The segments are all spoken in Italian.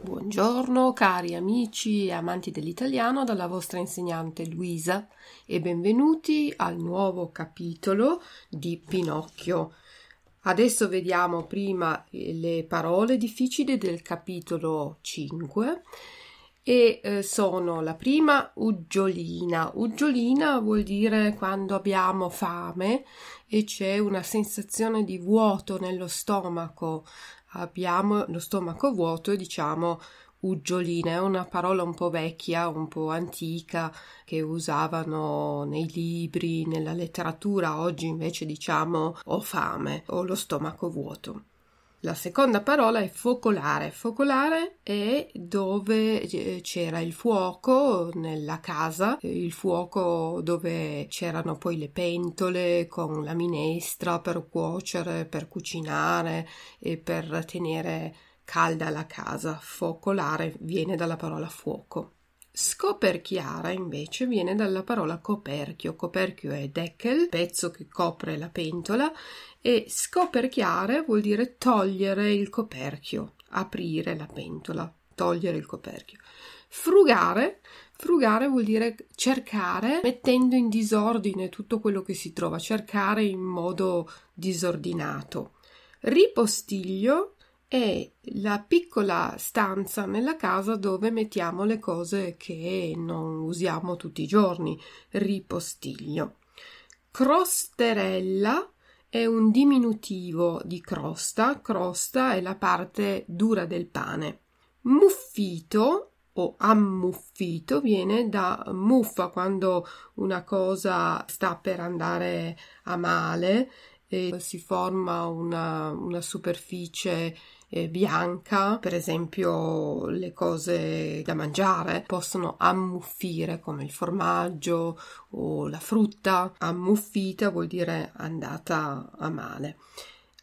Buongiorno cari amici e amanti dell'italiano dalla vostra insegnante Luisa e benvenuti al nuovo capitolo di Pinocchio. Adesso vediamo prima le parole difficili del capitolo 5 e eh, sono la prima uggiolina. Uggiolina vuol dire quando abbiamo fame e c'è una sensazione di vuoto nello stomaco. Abbiamo lo stomaco vuoto diciamo uggiolina, è una parola un po' vecchia, un po' antica che usavano nei libri, nella letteratura, oggi invece diciamo ho fame o lo stomaco vuoto. La seconda parola è focolare. Focolare è dove eh, c'era il fuoco nella casa, il fuoco dove c'erano poi le pentole con la minestra per cuocere, per cucinare e per tenere calda la casa. Focolare viene dalla parola fuoco. Scoperchiara invece viene dalla parola coperchio. Coperchio è deckel, pezzo che copre la pentola, e scoperchiare vuol dire togliere il coperchio, aprire la pentola, togliere il coperchio. Frugare, frugare vuol dire cercare mettendo in disordine tutto quello che si trova, cercare in modo disordinato. Ripostiglio è la piccola stanza nella casa dove mettiamo le cose che non usiamo tutti i giorni, ripostiglio. Crosterella è un diminutivo di crosta, crosta è la parte dura del pane. Muffito o ammuffito viene da muffa quando una cosa sta per andare a male e si forma una, una superficie eh, bianca, per esempio le cose da mangiare possono ammuffire come il formaggio o la frutta. Ammuffita vuol dire andata a male.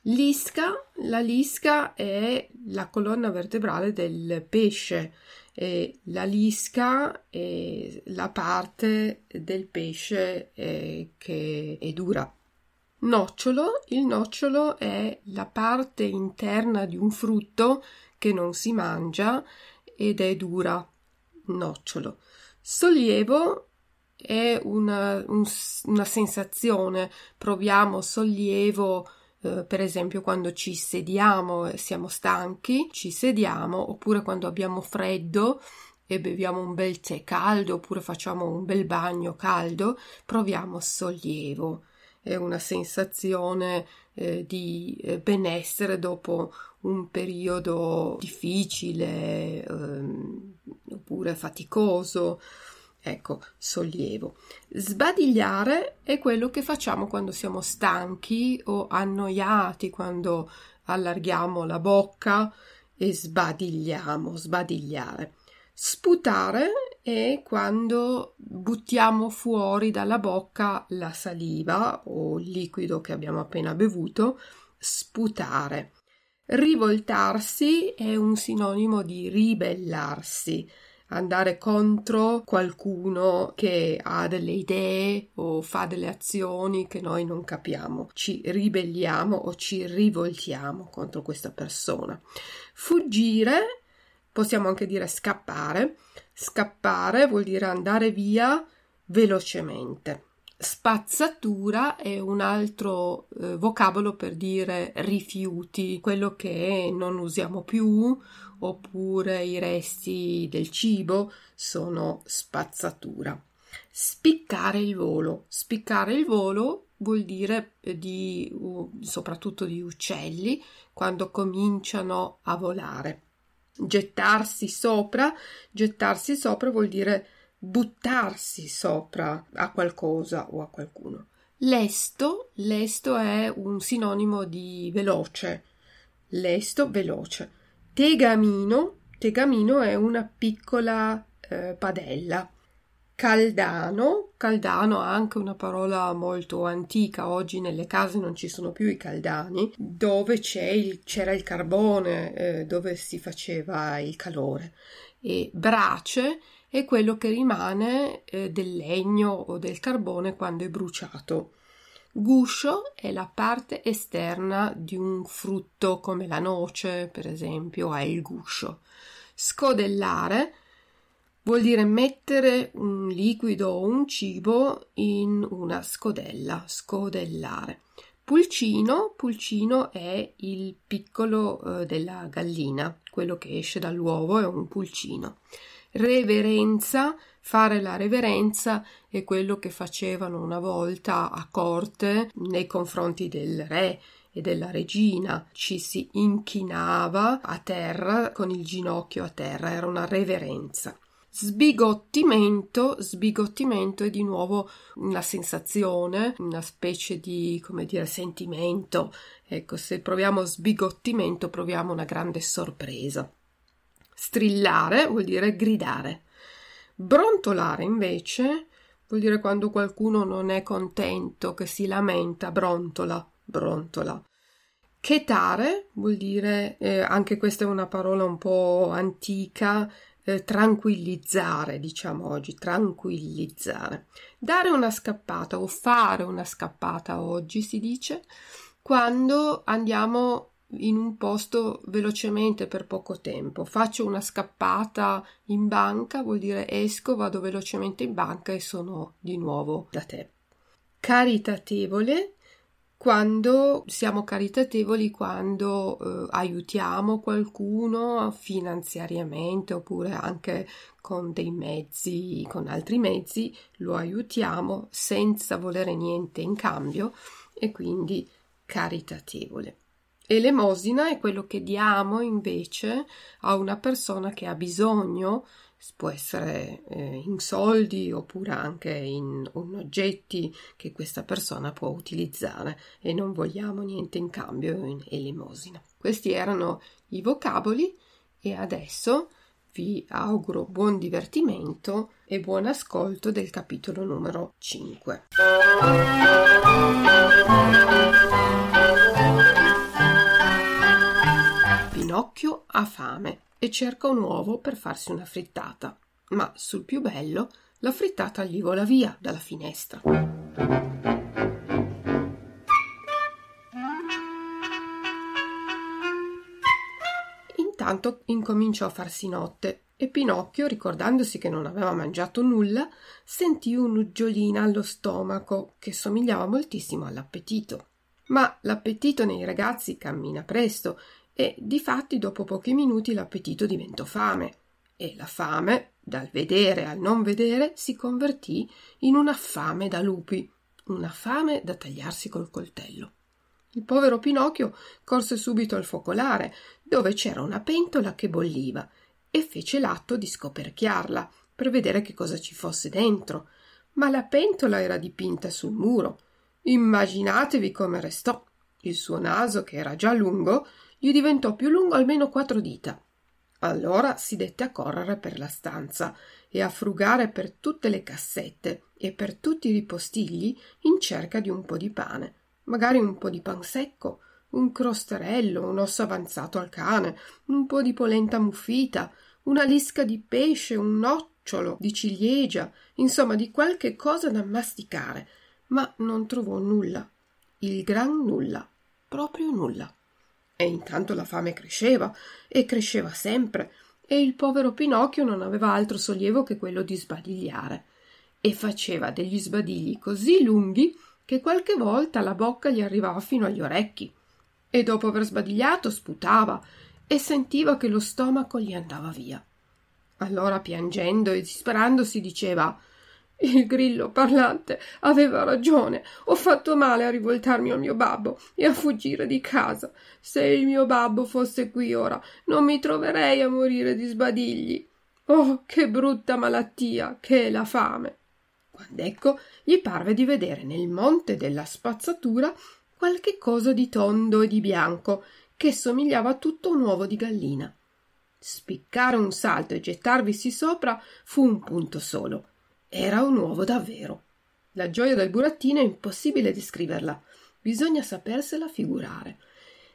Lisca, la lisca è la colonna vertebrale del pesce. E la lisca è la parte del pesce eh, che è dura Nocciolo. Il nocciolo è la parte interna di un frutto che non si mangia ed è dura. Nocciolo. Sollievo è una, un, una sensazione. Proviamo sollievo. Eh, per esempio quando ci sediamo e siamo stanchi, ci sediamo, oppure quando abbiamo freddo e beviamo un bel tè caldo, oppure facciamo un bel bagno caldo, proviamo sollievo è una sensazione eh, di eh, benessere dopo un periodo difficile ehm, oppure faticoso. Ecco, sollievo. Sbadigliare è quello che facciamo quando siamo stanchi o annoiati, quando allarghiamo la bocca e sbadigliamo, sbadigliare. Sputare è quando buttiamo fuori dalla bocca la saliva o il liquido che abbiamo appena bevuto, sputare. Rivoltarsi è un sinonimo di ribellarsi, andare contro qualcuno che ha delle idee o fa delle azioni che noi non capiamo. Ci ribelliamo o ci rivoltiamo contro questa persona. Fuggire Possiamo anche dire scappare. Scappare vuol dire andare via velocemente. Spazzatura è un altro eh, vocabolo per dire rifiuti, quello che non usiamo più, oppure i resti del cibo sono spazzatura. Spiccare il volo. Spiccare il volo vuol dire eh, di, soprattutto di uccelli quando cominciano a volare gettarsi sopra, gettarsi sopra vuol dire buttarsi sopra a qualcosa o a qualcuno. Lesto, lesto è un sinonimo di veloce, lesto, veloce. Tegamino, tegamino è una piccola eh, padella. Caldano, caldano ha anche una parola molto antica, oggi nelle case non ci sono più i caldani, dove il, c'era il carbone, eh, dove si faceva il calore. E brace è quello che rimane eh, del legno o del carbone quando è bruciato. Guscio è la parte esterna di un frutto come la noce, per esempio, ha il guscio. Scodellare vuol dire mettere un liquido o un cibo in una scodella, scodellare. Pulcino, pulcino è il piccolo eh, della gallina, quello che esce dall'uovo è un pulcino. Reverenza, fare la reverenza è quello che facevano una volta a corte nei confronti del re e della regina. Ci si inchinava a terra con il ginocchio a terra, era una reverenza. Sbigottimento, sbigottimento è di nuovo una sensazione, una specie di, come dire, sentimento. Ecco, se proviamo sbigottimento, proviamo una grande sorpresa. Strillare vuol dire gridare. Brontolare invece vuol dire quando qualcuno non è contento, che si lamenta, brontola, brontola. Chetare vuol dire, eh, anche questa è una parola un po' antica, eh, tranquillizzare, diciamo oggi, tranquillizzare. Dare una scappata o fare una scappata oggi si dice quando andiamo in un posto velocemente per poco tempo. Faccio una scappata in banca, vuol dire esco, vado velocemente in banca e sono di nuovo da te. Caritatevole quando siamo caritatevoli, quando eh, aiutiamo qualcuno finanziariamente oppure anche con dei mezzi, con altri mezzi, lo aiutiamo senza volere niente in cambio e quindi caritatevole. E l'emosina è quello che diamo invece a una persona che ha bisogno può essere eh, in soldi oppure anche in, in oggetti che questa persona può utilizzare e non vogliamo niente in cambio in elemosina. Questi erano i vocaboli e adesso vi auguro buon divertimento e buon ascolto del capitolo numero 5. Pinocchio ha fame e cerca un uovo per farsi una frittata, ma sul più bello la frittata gli vola via dalla finestra. Intanto incominciò a farsi notte e Pinocchio, ricordandosi che non aveva mangiato nulla, sentì un'uggiolina allo stomaco che somigliava moltissimo all'appetito. Ma l'appetito nei ragazzi cammina presto e difatti dopo pochi minuti l'appetito diventò fame e la fame, dal vedere al non vedere, si convertì in una fame da lupi, una fame da tagliarsi col coltello. Il povero Pinocchio corse subito al focolare, dove c'era una pentola che bolliva, e fece l'atto di scoperchiarla per vedere che cosa ci fosse dentro. Ma la pentola era dipinta sul muro. Immaginatevi come restò. Il suo naso, che era già lungo, gli diventò più lungo almeno quattro dita. Allora si dette a correre per la stanza e a frugare per tutte le cassette e per tutti i ripostigli in cerca di un po' di pane, magari un po' di pan secco, un crosterello, un osso avanzato al cane, un po' di polenta muffita, una lisca di pesce, un nocciolo di ciliegia, insomma di qualche cosa da masticare, ma non trovò nulla. Il gran nulla, proprio nulla. E intanto la fame cresceva, e cresceva sempre, e il povero Pinocchio non aveva altro sollievo che quello di sbadigliare. E faceva degli sbadigli così lunghi che qualche volta la bocca gli arrivava fino agli orecchi. E dopo aver sbadigliato sputava e sentiva che lo stomaco gli andava via. Allora, piangendo e disperandosi, diceva il grillo parlante aveva ragione. Ho fatto male a rivoltarmi al mio babbo e a fuggire di casa. Se il mio babbo fosse qui ora, non mi troverei a morire di sbadigli. Oh, che brutta malattia che è la fame. Quand'ecco gli parve di vedere nel monte della spazzatura qualche cosa di tondo e di bianco che somigliava tutto a un uovo di gallina. Spiccare un salto e gettarvisi sopra fu un punto solo era un uovo davvero. La gioia del burattino è impossibile descriverla, bisogna sapersela figurare.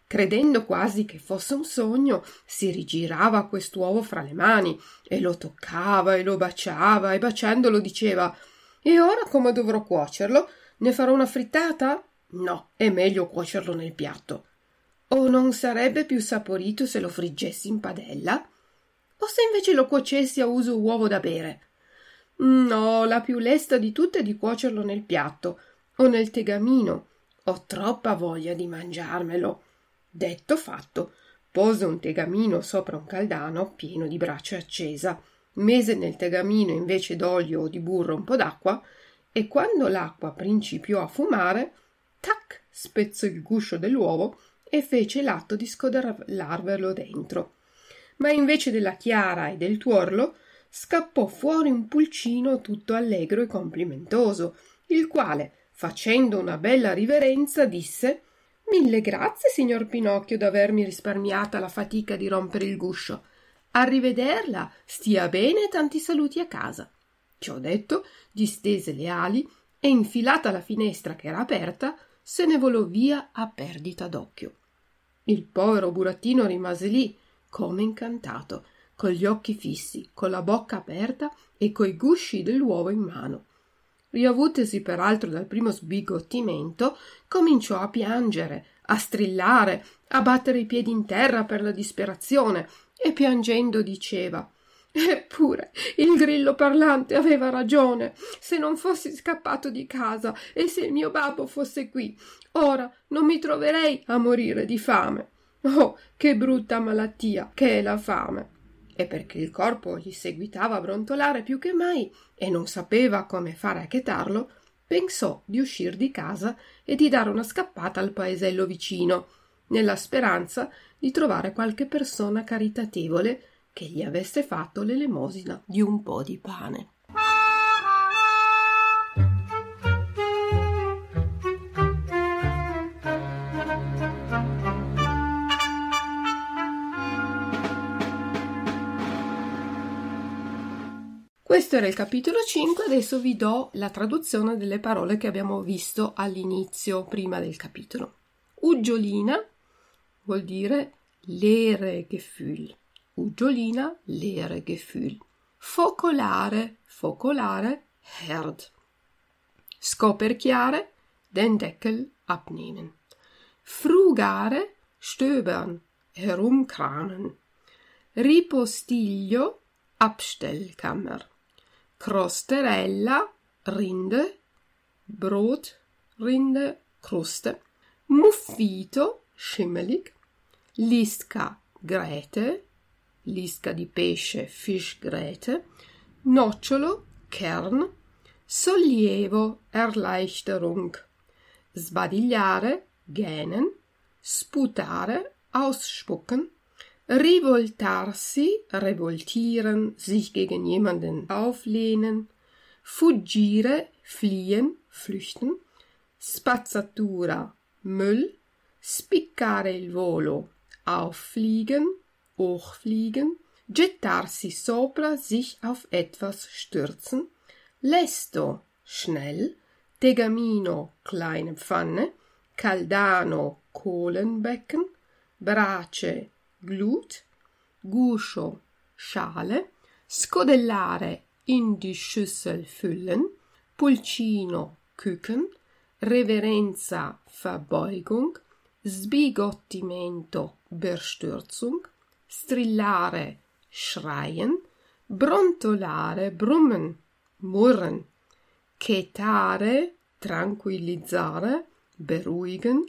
Credendo quasi che fosse un sogno, si rigirava quest'uovo fra le mani e lo toccava e lo baciava e baciandolo diceva E ora come dovrò cuocerlo? Ne farò una frittata? No, è meglio cuocerlo nel piatto. O non sarebbe più saporito se lo friggessi in padella? O se invece lo cuocessi a uso uovo da bere? No, la più lesta di tutte è di cuocerlo nel piatto o nel tegamino. Ho troppa voglia di mangiarmelo. Detto fatto, pose un tegamino sopra un caldano pieno di brace accesa, mise nel tegamino invece d'olio o di burro un po' d'acqua e quando l'acqua principiò a fumare, tac, spezzò il guscio dell'uovo e fece l'atto di scodellarvelo dentro. Ma invece della chiara e del tuorlo, scappò fuori un pulcino tutto allegro e complimentoso, il quale, facendo una bella riverenza, disse Mille grazie, signor Pinocchio, d'avermi risparmiata la fatica di rompere il guscio. A rivederla, stia bene e tanti saluti a casa. Ciò detto, distese le ali e, infilata la finestra che era aperta, se ne volò via a perdita d'occhio. Il povero burattino rimase lì, come incantato, con gli occhi fissi, con la bocca aperta e coi gusci dell'uovo in mano. Riavutesi peraltro dal primo sbigottimento, cominciò a piangere, a strillare, a battere i piedi in terra per la disperazione e piangendo diceva Eppure il grillo parlante aveva ragione. Se non fossi scappato di casa e se il mio babbo fosse qui, ora non mi troverei a morire di fame. Oh, che brutta malattia che è la fame! E perché il corpo gli seguitava a brontolare più che mai e non sapeva come fare a chetarlo, pensò di uscir di casa e di dare una scappata al paesello vicino, nella speranza di trovare qualche persona caritatevole che gli avesse fatto l'elemosina di un po' di pane. Questo era il capitolo 5, adesso vi do la traduzione delle parole che abbiamo visto all'inizio, prima del capitolo. Uggiolina vuol dire Lehrgefühl. Uggiolina, Lehrgefühl. Focolare, focolare, Herd. Scoperchiare, den Deckel abnehmen. Frugare, stöbern, herumkramen. Ripostiglio, Abstellkammer. Krosterella, Rinde, Brot, Rinde, Kruste. Muffito, schimmelig. Lisca, Grete, lisca di pesce, Fischgrete, nocciolo, Kern, sollievo, Erleichterung, sbadigliare, gähnen, sputare, ausspucken, rivoltarsi, revoltieren, sich gegen jemanden auflehnen, fuggire, fliehen, flüchten, spazzatura, Müll, spiccare il volo, auffliegen, hochfliegen, gettarsi sopra, sich auf etwas stürzen, lesto, schnell, tegamino, kleine Pfanne, caldano, Kohlenbecken, brace, Glut, guscio, Schale, scodellare, in die Schüssel füllen, pulcino, Küken, reverenza, Verbeugung, sbigottimento, Bestürzung, strillare, schreien, brontolare, brummen, murren, chetare, tranquillizzare, beruhigen,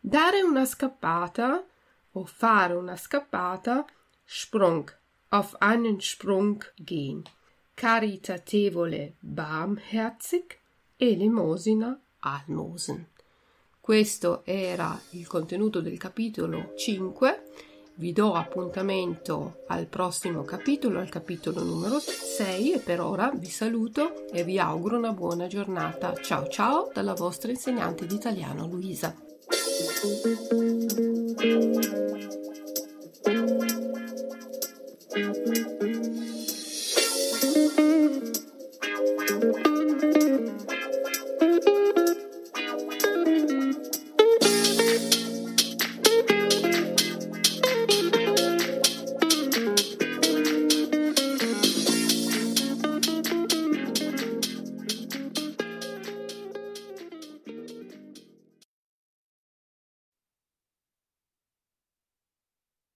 dare una scappata o fare una scappata, Sprung, auf einen Sprung gehen, caritatevole, barmherzig, elemosina, almosen. Questo era il contenuto del capitolo 5 vi do appuntamento al prossimo capitolo, al capitolo numero 6 e per ora vi saluto e vi auguro una buona giornata. Ciao ciao dalla vostra insegnante di italiano Luisa.